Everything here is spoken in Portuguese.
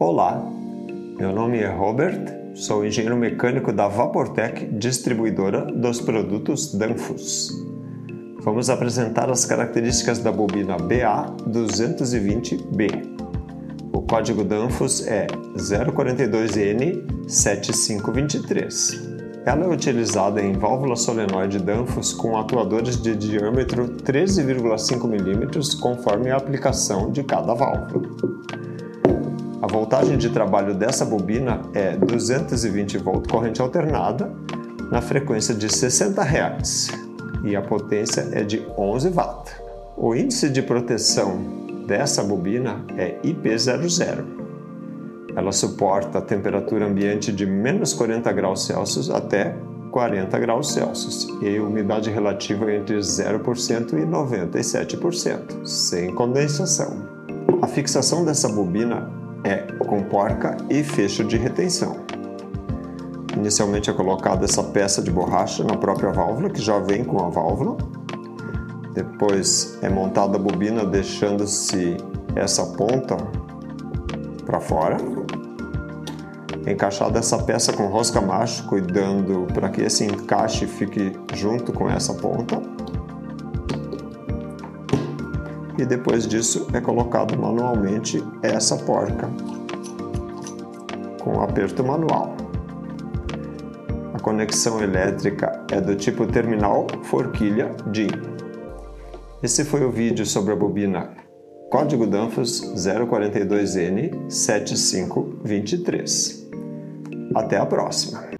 Olá, meu nome é Robert, sou engenheiro mecânico da Vaportec, distribuidora dos produtos Danfoss. Vamos apresentar as características da bobina BA220B. O código Danfoss é 042N7523. Ela é utilizada em válvula solenoide Danfoss com atuadores de diâmetro 13,5 mm conforme a aplicação de cada válvula. A voltagem de trabalho dessa bobina é 220 V corrente alternada na frequência de 60 Hz e a potência é de 11 W. O índice de proteção dessa bobina é IP00. Ela suporta a temperatura ambiente de menos 40 graus Celsius até 40 graus Celsius e umidade relativa entre 0% e 97%, sem condensação. A fixação dessa bobina é com porca e fecho de retenção. Inicialmente é colocada essa peça de borracha na própria válvula, que já vem com a válvula. Depois é montada a bobina deixando-se essa ponta para fora. Encaixada essa peça com rosca macho, cuidando para que esse encaixe fique junto com essa ponta. E depois disso é colocado manualmente essa porca com aperto manual. A conexão elétrica é do tipo terminal forquilha DIN. Esse foi o vídeo sobre a bobina Código Danfoss 042N7523. Até a próxima!